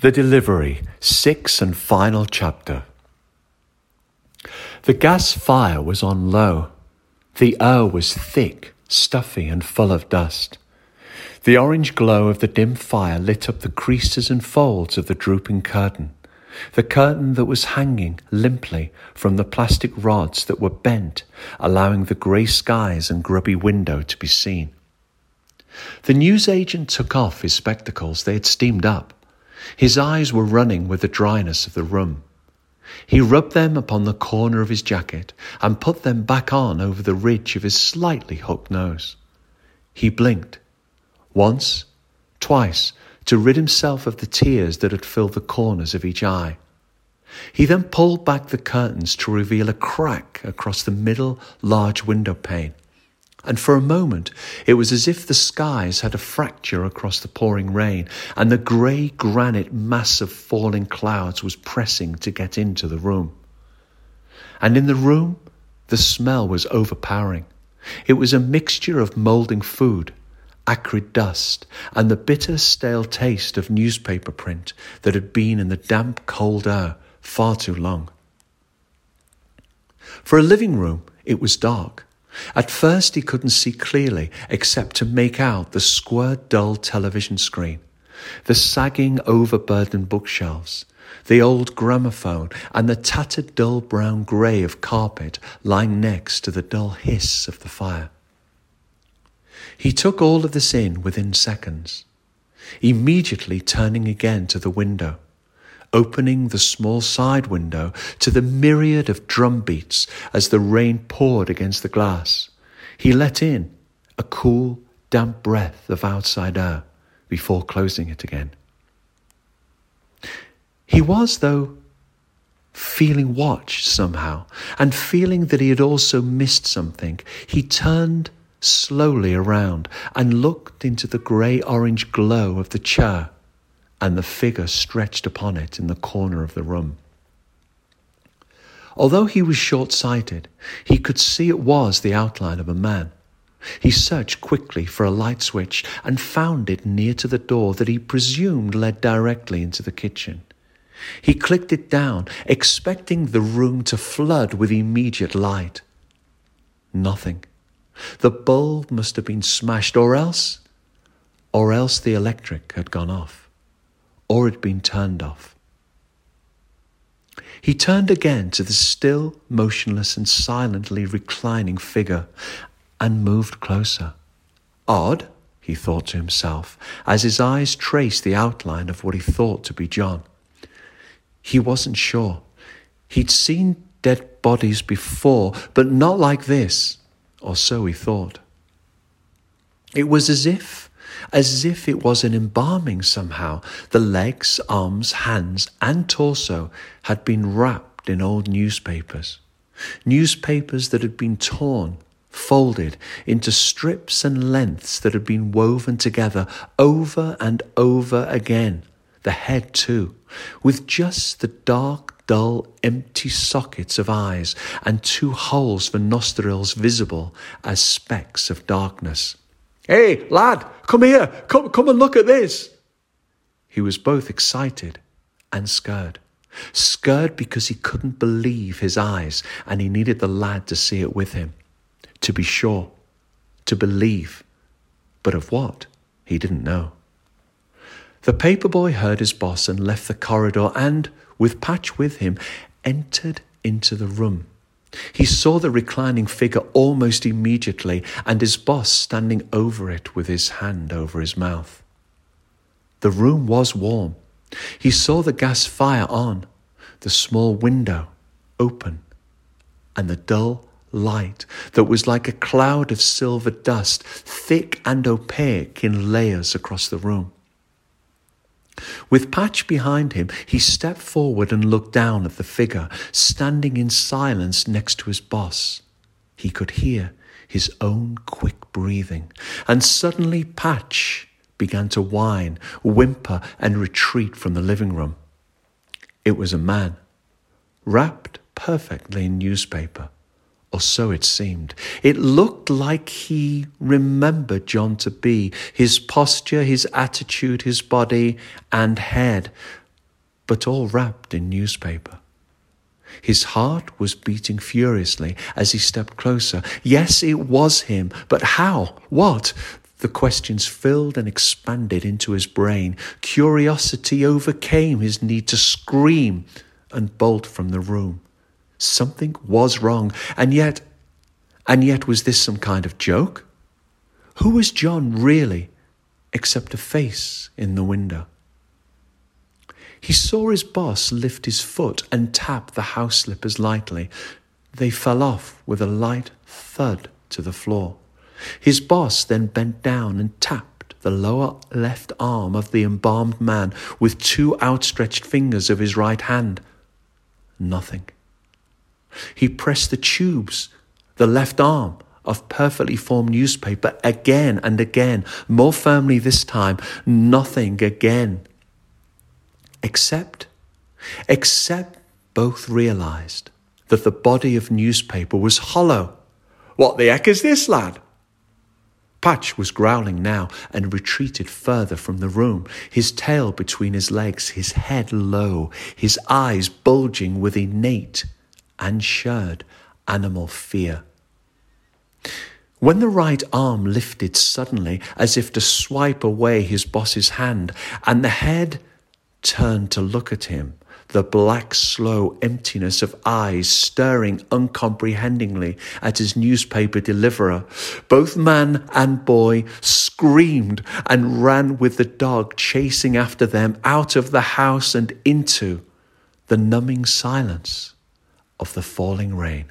The Delivery, sixth and final chapter. The gas fire was on low. The air was thick, stuffy, and full of dust. The orange glow of the dim fire lit up the creases and folds of the drooping curtain, the curtain that was hanging limply from the plastic rods that were bent, allowing the grey skies and grubby window to be seen. The newsagent took off his spectacles, they had steamed up. His eyes were running with the dryness of the room. He rubbed them upon the corner of his jacket and put them back on over the ridge of his slightly hooked nose. He blinked once, twice, to rid himself of the tears that had filled the corners of each eye. He then pulled back the curtains to reveal a crack across the middle large window pane and for a moment it was as if the skies had a fracture across the pouring rain, and the grey granite mass of falling clouds was pressing to get into the room. And in the room, the smell was overpowering. It was a mixture of moulding food, acrid dust, and the bitter, stale taste of newspaper print that had been in the damp, cold air far too long. For a living room, it was dark. At first, he couldn't see clearly except to make out the square, dull television screen, the sagging, overburdened bookshelves, the old gramophone, and the tattered, dull brown grey of carpet lying next to the dull hiss of the fire. He took all of this in within seconds, immediately turning again to the window opening the small side window to the myriad of drum beats as the rain poured against the glass. He let in a cool, damp breath of outside air before closing it again. He was, though, feeling watched somehow, and feeling that he had also missed something, he turned slowly around and looked into the grey orange glow of the chair and the figure stretched upon it in the corner of the room. Although he was short sighted, he could see it was the outline of a man. He searched quickly for a light switch and found it near to the door that he presumed led directly into the kitchen. He clicked it down, expecting the room to flood with immediate light. Nothing. The bulb must have been smashed, or else, or else the electric had gone off or had been turned off. He turned again to the still, motionless, and silently reclining figure and moved closer. Odd, he thought to himself, as his eyes traced the outline of what he thought to be John. He wasn't sure. He'd seen dead bodies before, but not like this, or so he thought. It was as if as if it was an embalming somehow. The legs, arms, hands, and torso had been wrapped in old newspapers. Newspapers that had been torn, folded into strips and lengths that had been woven together over and over again. The head, too, with just the dark, dull, empty sockets of eyes and two holes for nostrils visible as specks of darkness. Hey, lad, come here. Come, come and look at this. He was both excited and scared. Scared because he couldn't believe his eyes and he needed the lad to see it with him. To be sure, to believe. But of what? He didn't know. The paper boy heard his boss and left the corridor and, with Patch with him, entered into the room. He saw the reclining figure almost immediately and his boss standing over it with his hand over his mouth. The room was warm. He saw the gas fire on, the small window open, and the dull light that was like a cloud of silver dust, thick and opaque in layers across the room. With Patch behind him, he stepped forward and looked down at the figure standing in silence next to his boss. He could hear his own quick breathing, and suddenly Patch began to whine, whimper, and retreat from the living room. It was a man, wrapped perfectly in newspaper or so it seemed. It looked like he remembered John to be his posture, his attitude, his body and head, but all wrapped in newspaper. His heart was beating furiously as he stepped closer. Yes, it was him, but how? What? The questions filled and expanded into his brain. Curiosity overcame his need to scream and bolt from the room. Something was wrong, and yet, and yet, was this some kind of joke? Who was John really, except a face in the window? He saw his boss lift his foot and tap the house slippers lightly. They fell off with a light thud to the floor. His boss then bent down and tapped the lower left arm of the embalmed man with two outstretched fingers of his right hand. Nothing. He pressed the tubes, the left arm of perfectly formed newspaper again and again, more firmly this time. Nothing again. Except, except both realized that the body of newspaper was hollow. What the heck is this, lad? Patch was growling now and retreated further from the room, his tail between his legs, his head low, his eyes bulging with innate and shared animal fear. When the right arm lifted suddenly, as if to swipe away his boss's hand, and the head turned to look at him, the black, slow emptiness of eyes staring uncomprehendingly at his newspaper deliverer. Both man and boy screamed and ran with the dog chasing after them out of the house and into the numbing silence of the falling rain.